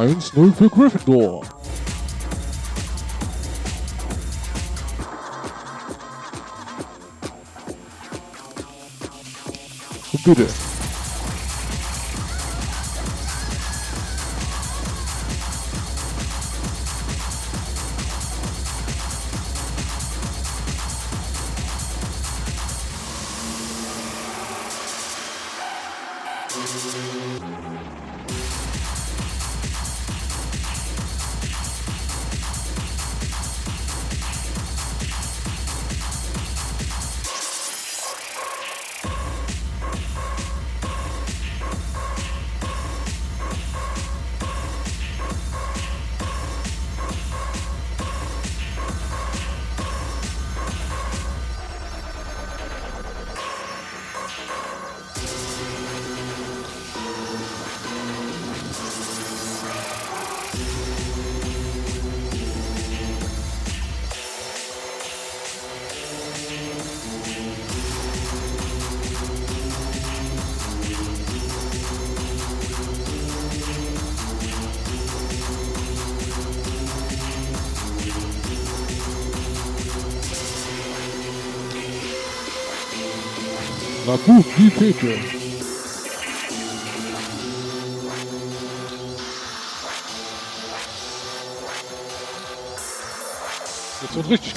I'm Snow for Gryffindor. Bitte. Na gut, die Fete. Jetzt wird richtig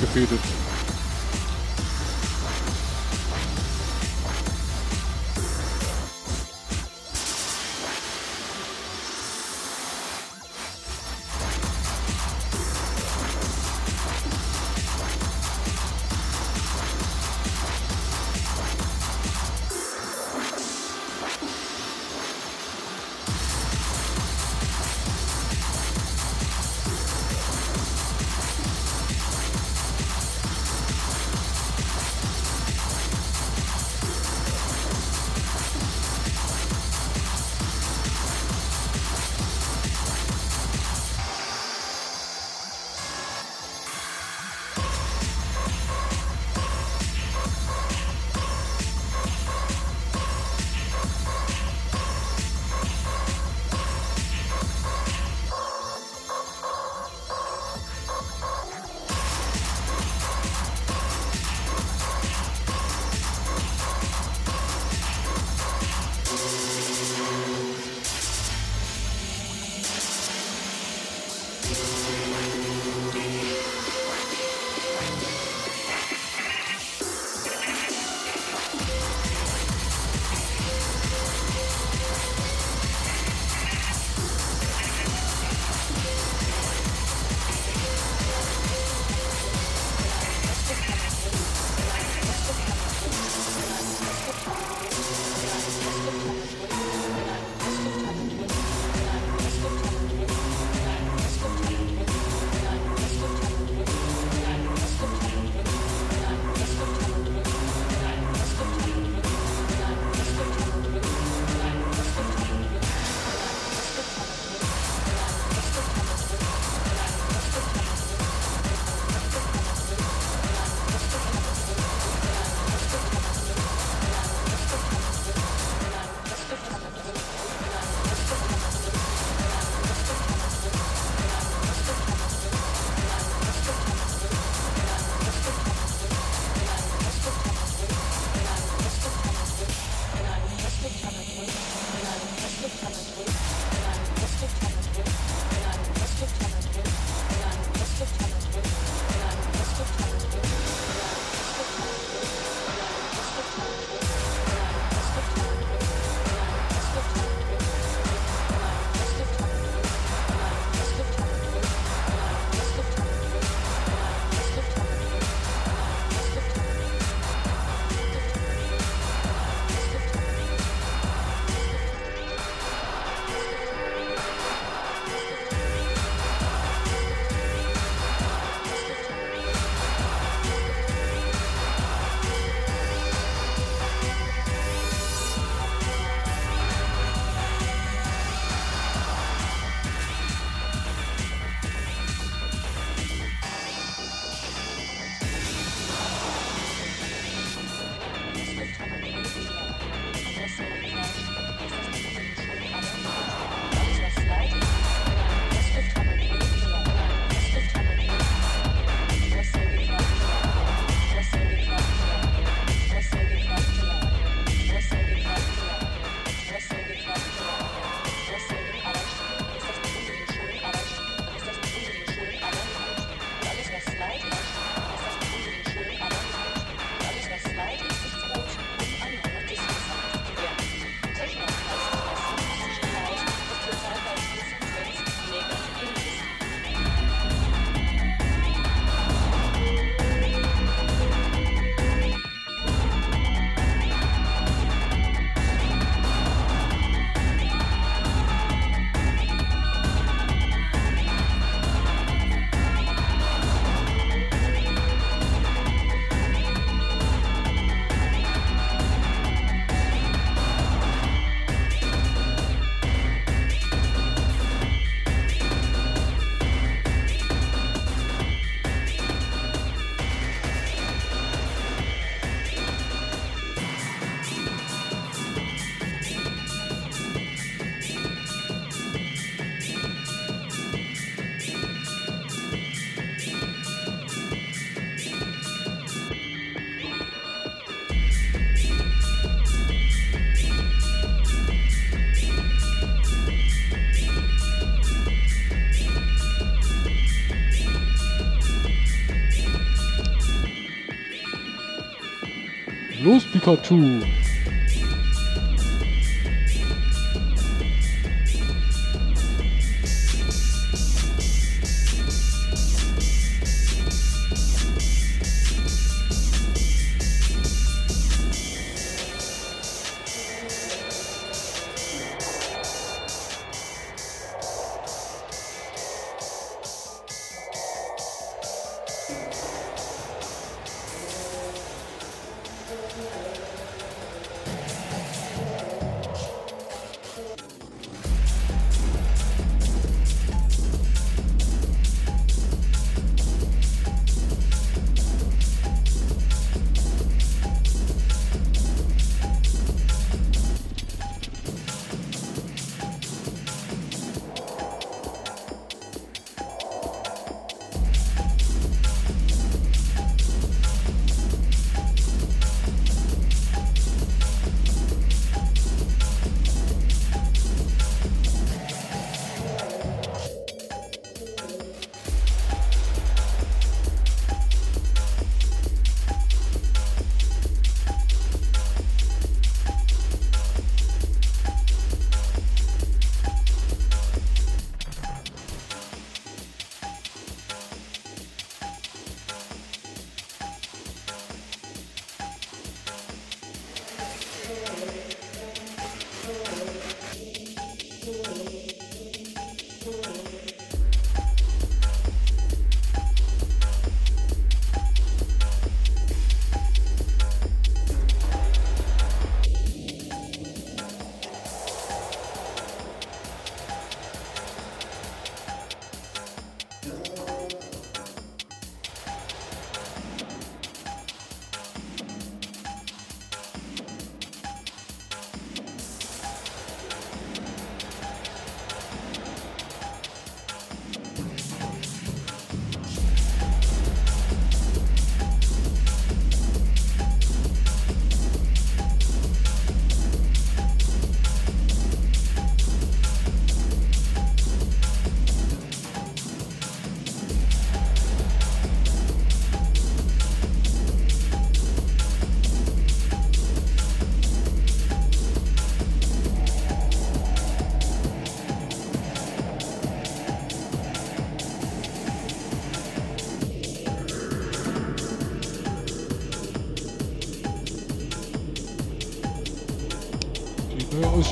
Anchor 2.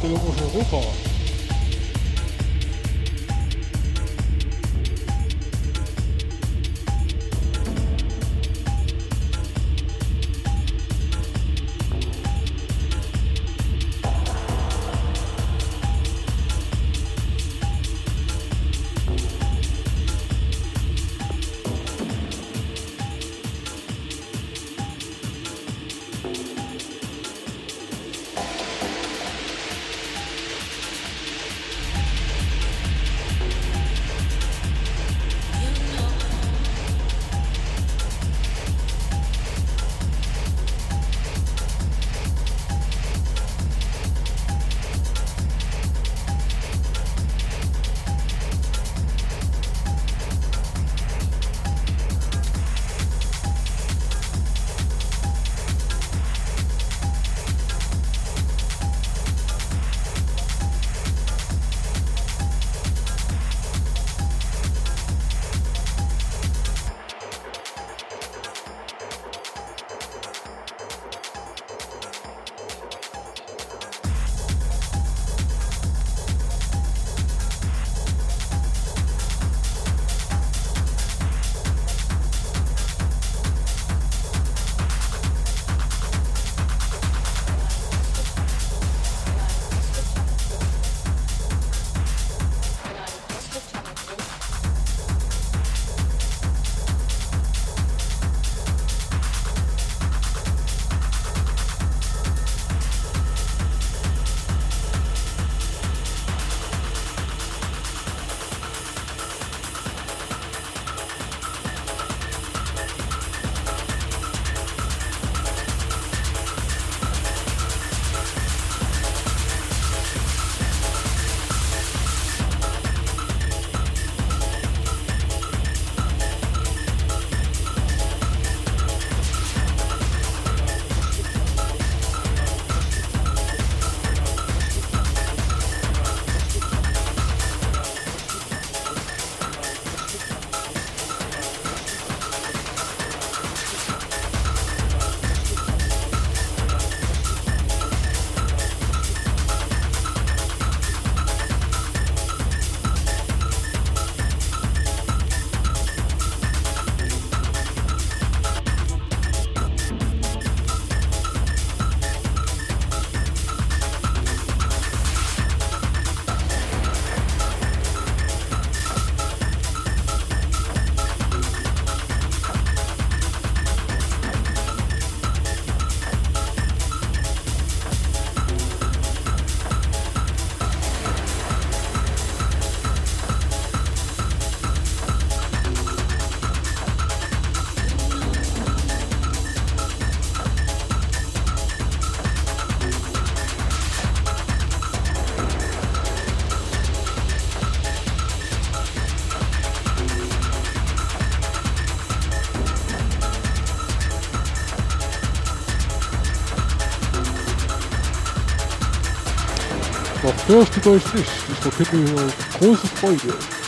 que le rouge rouge. 洋服と一緒にし、結構高速っぽい。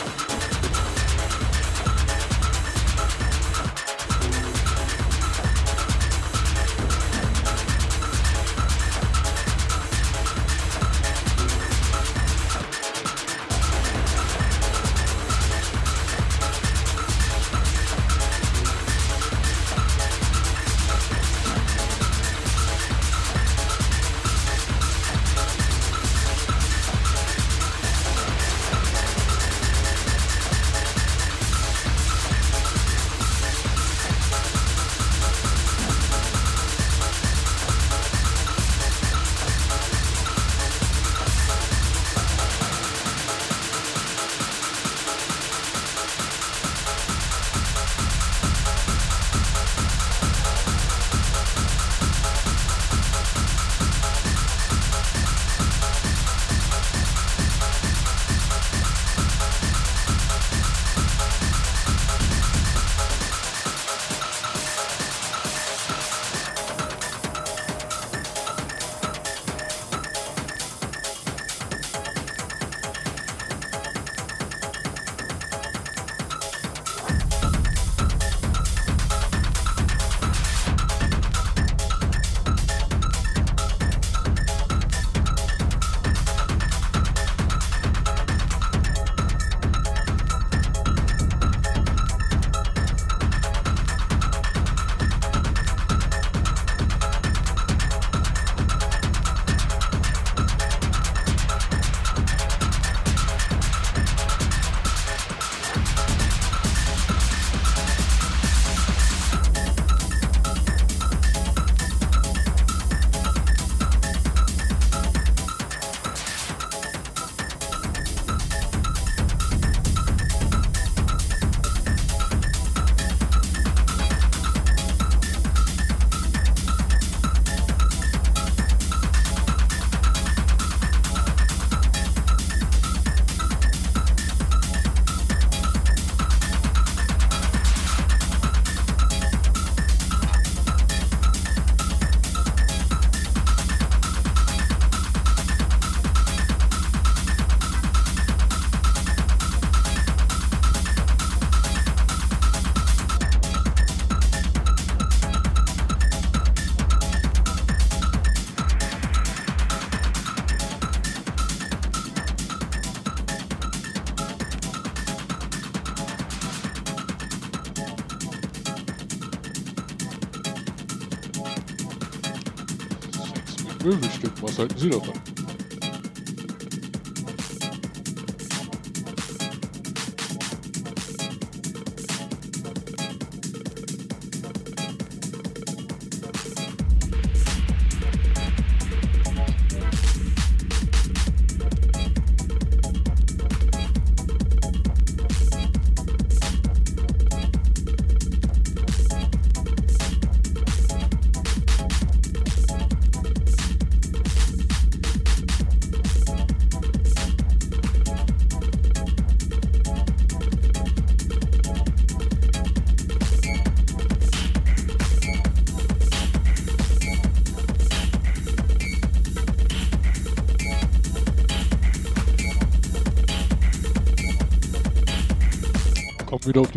ルールしてまあ、自由だから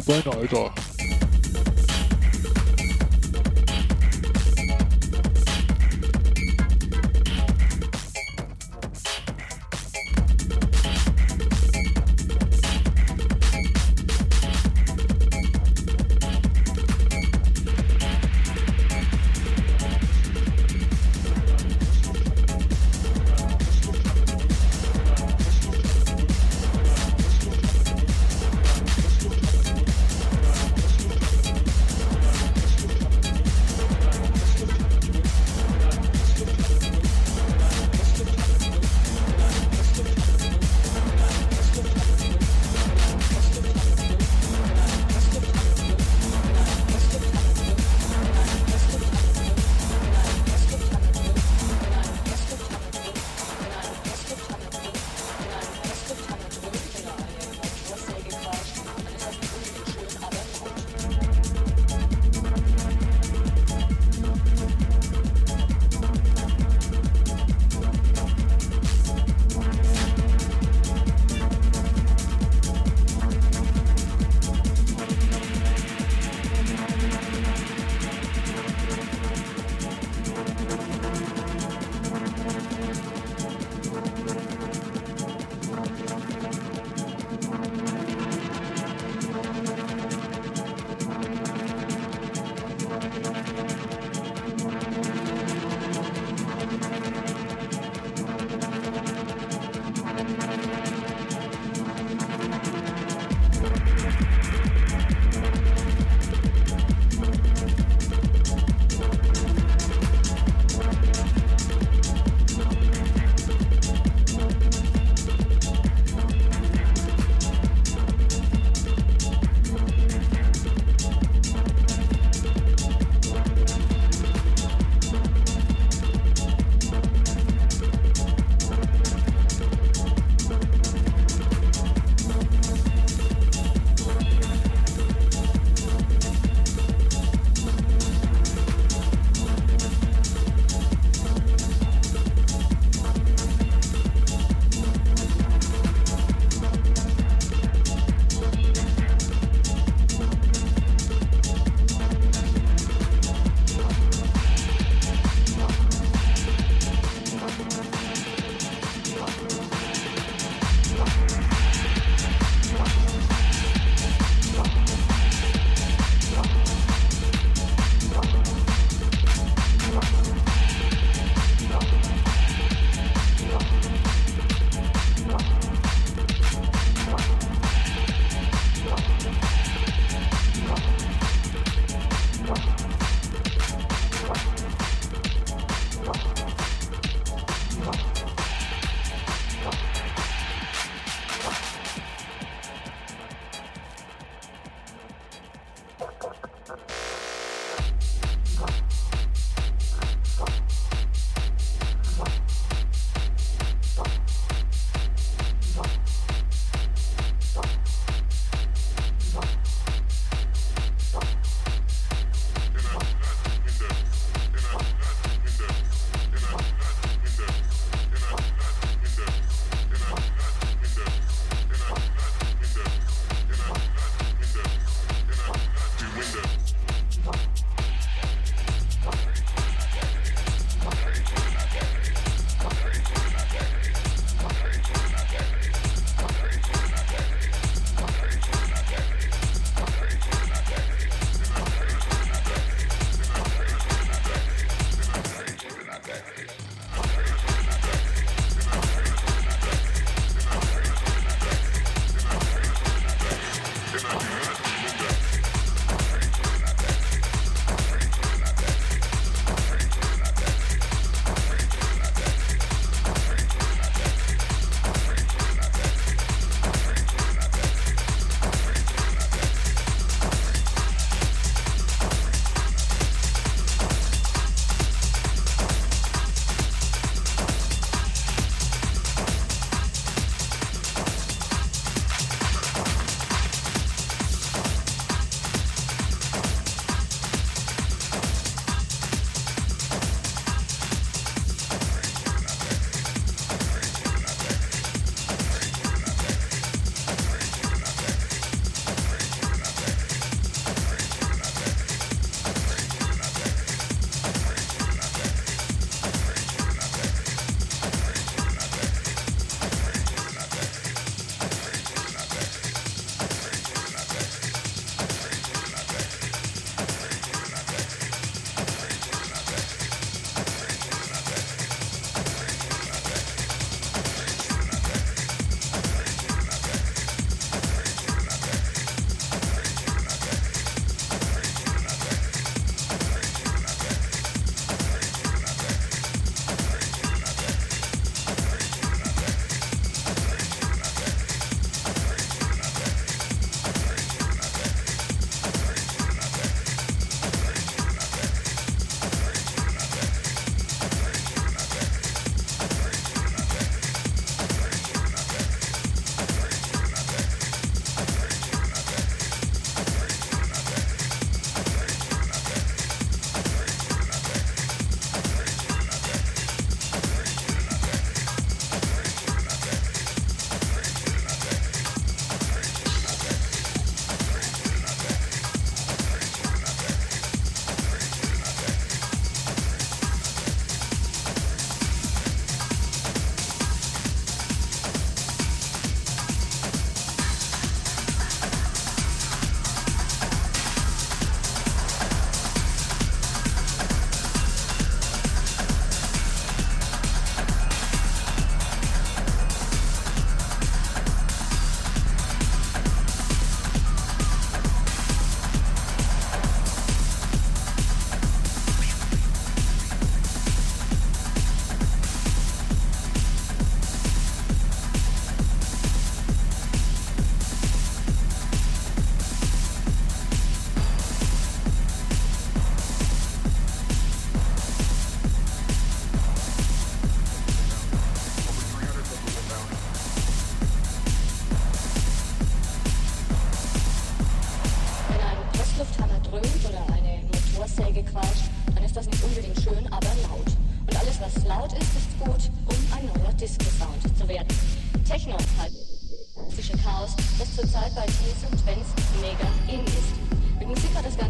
关找一找。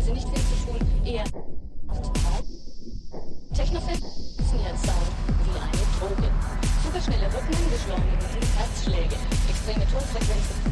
sie nicht viel zu tun, eher auf den Raum. Technofilm funktioniert Sound wie eine Droge. Superschnelle Rhythmen, geschlagene Herzschläge, extreme Tonfrequenzen.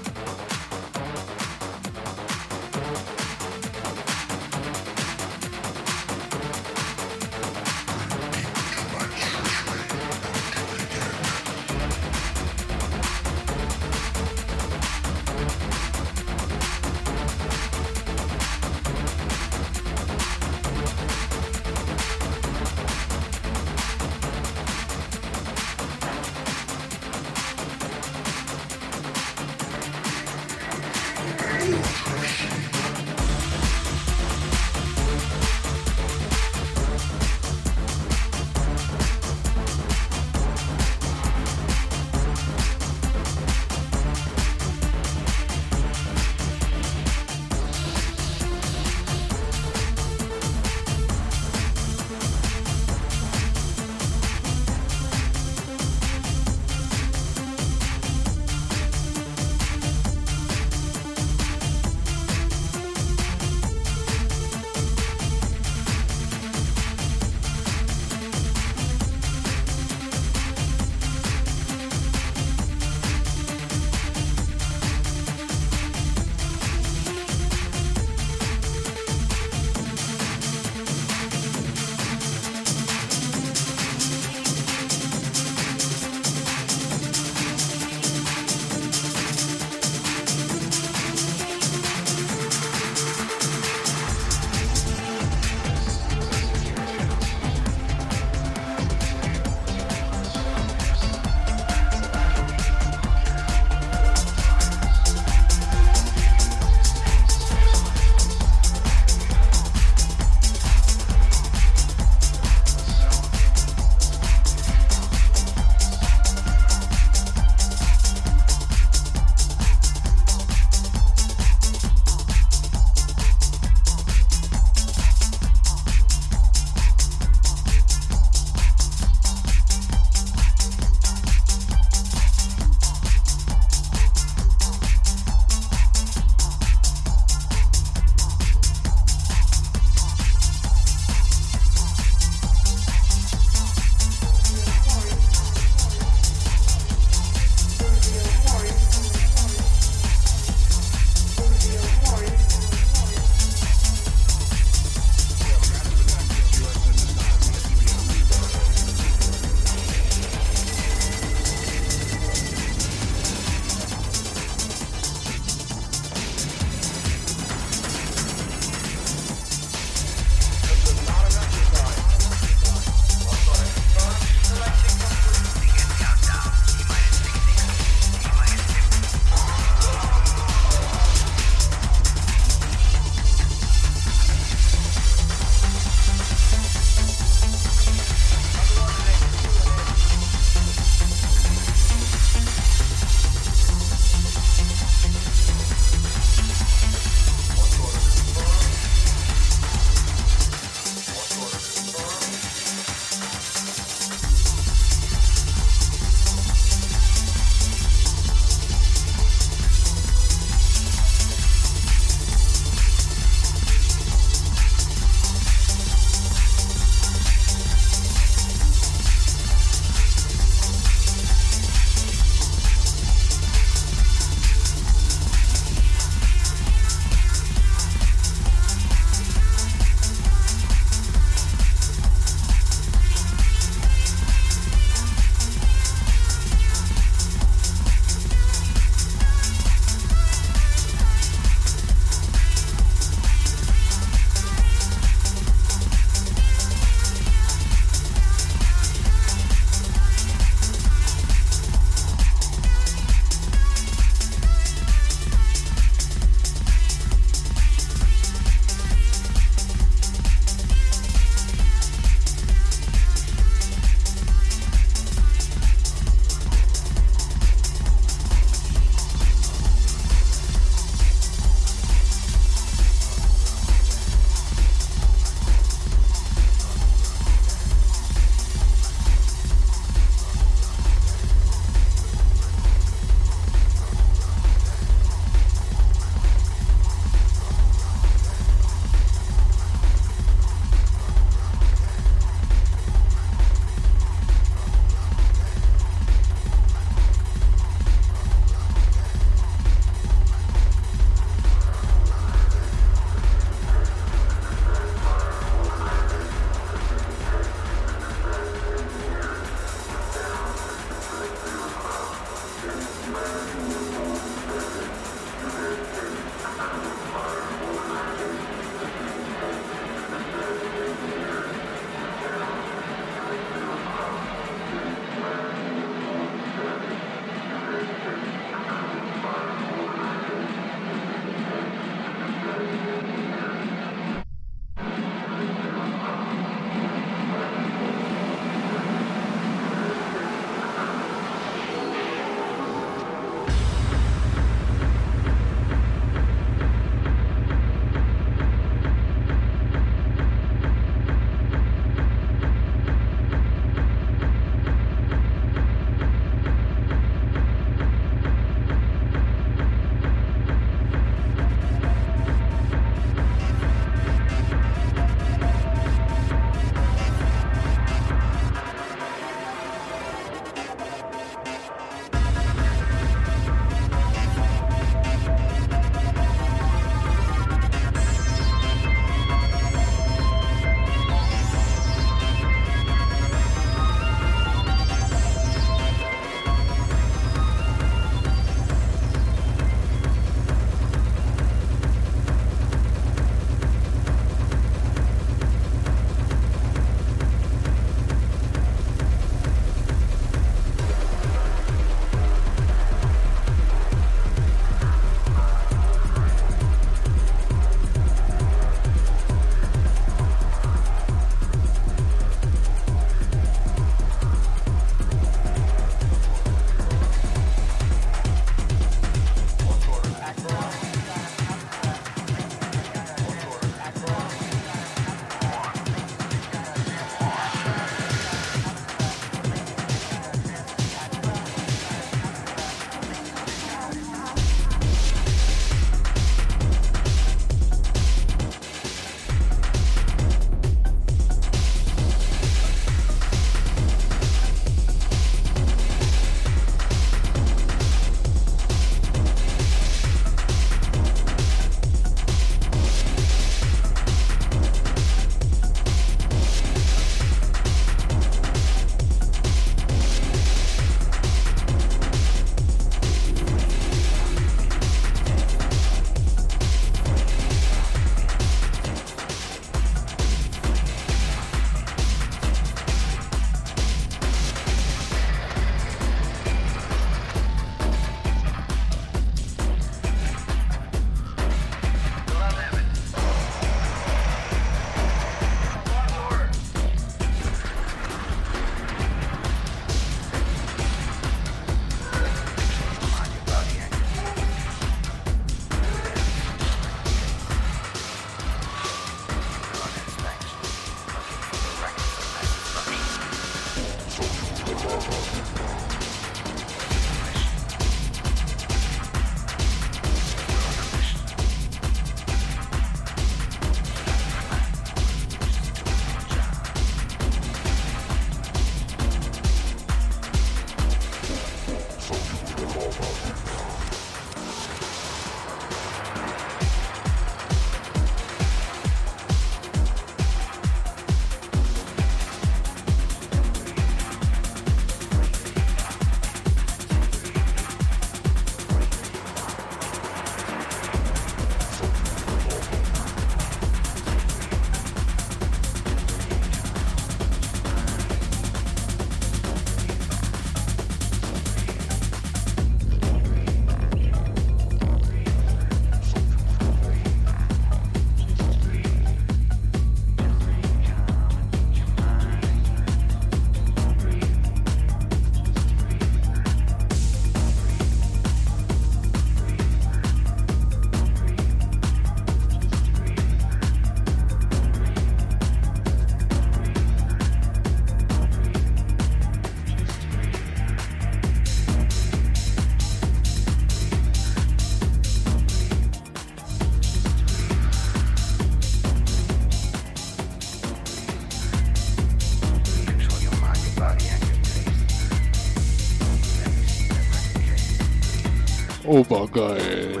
Oh my god.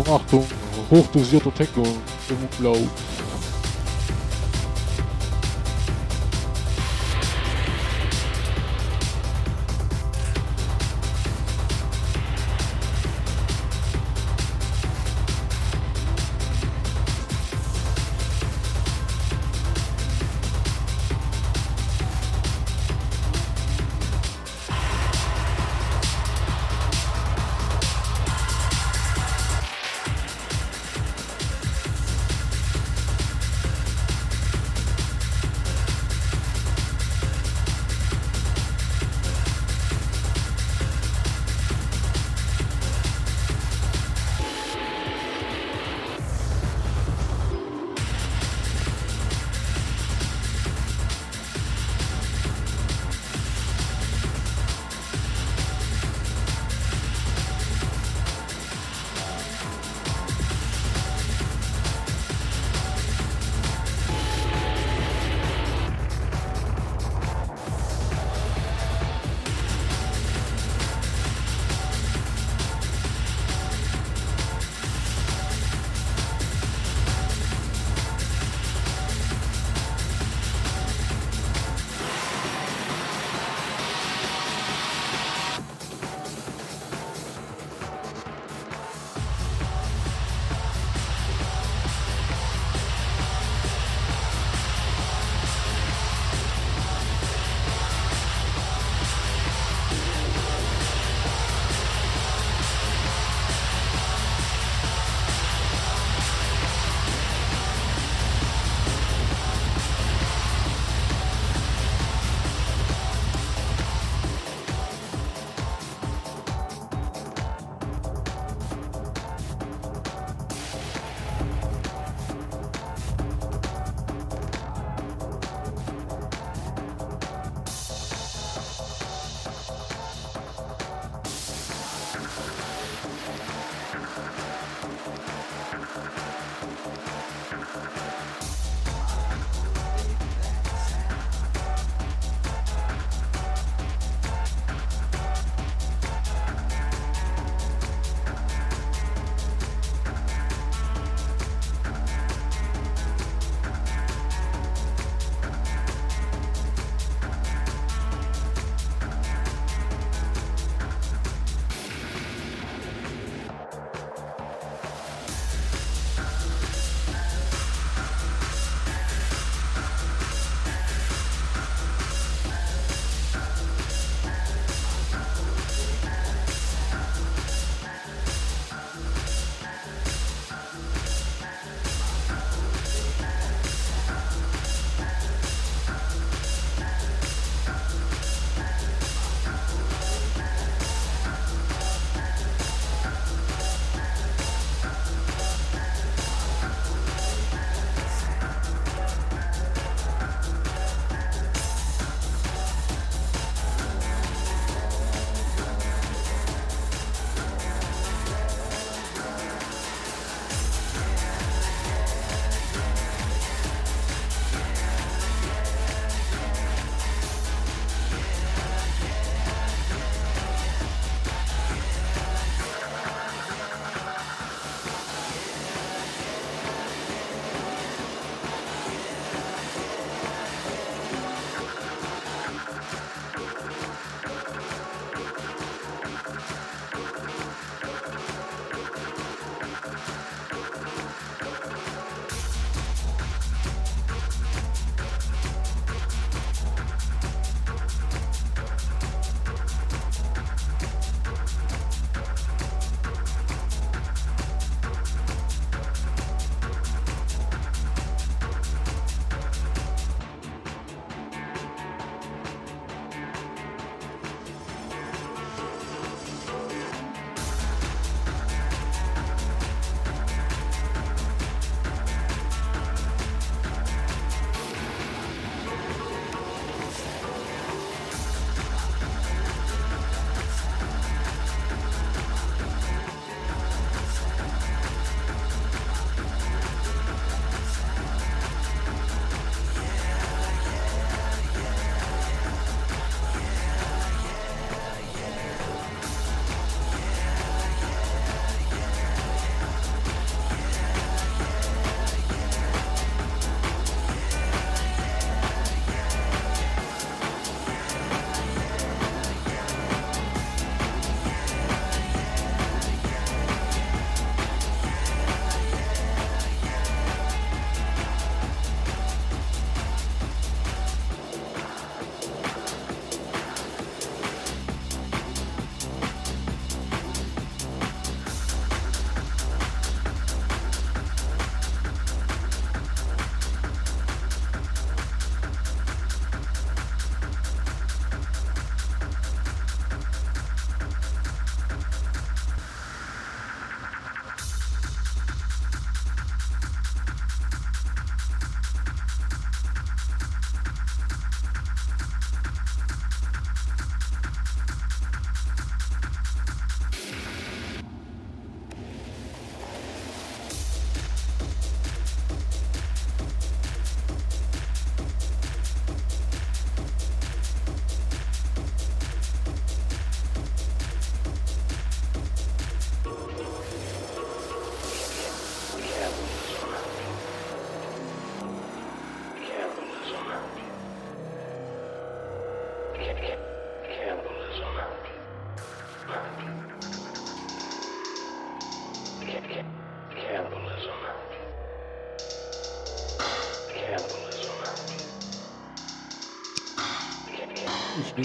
Achtung, Achtung, hochdosierter Techno im Umlauf.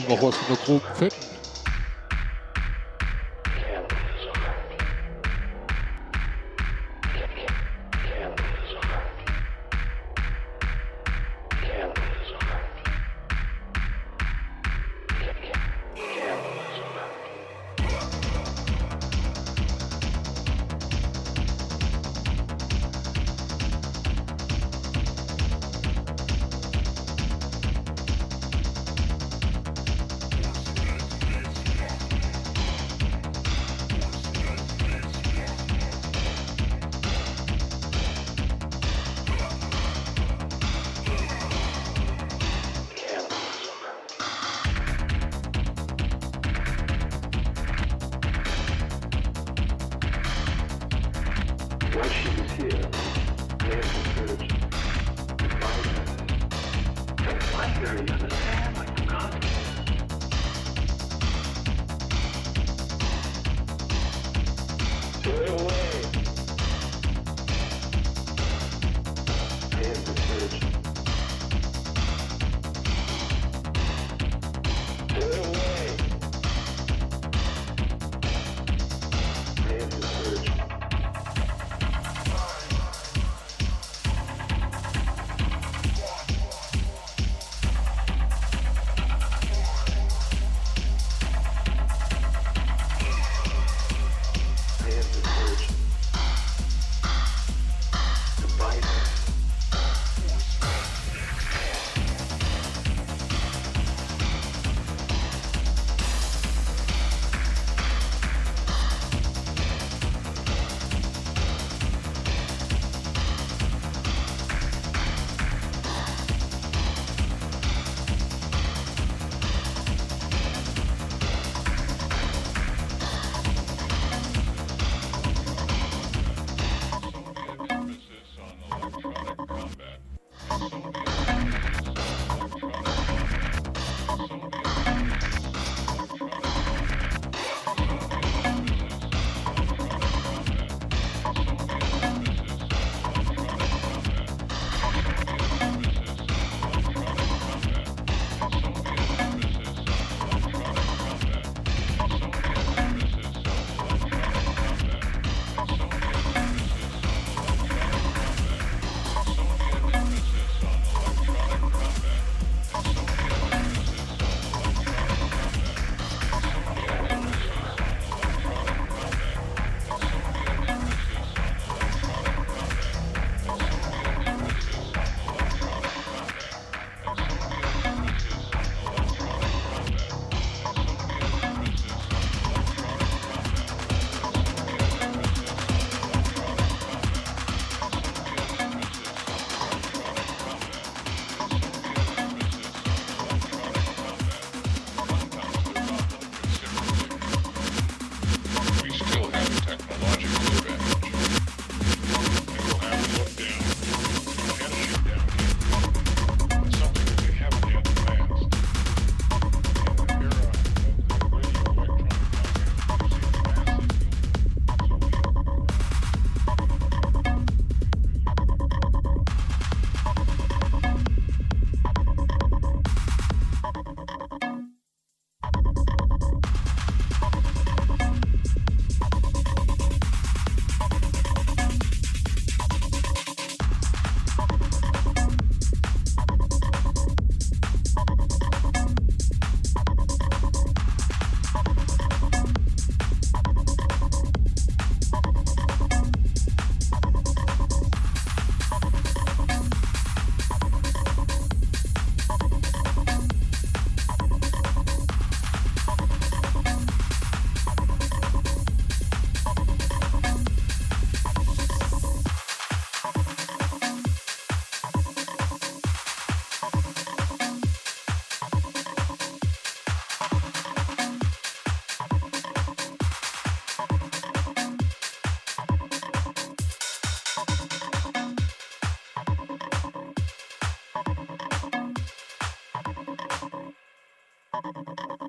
Was von der groben Fetten. ハハハハ!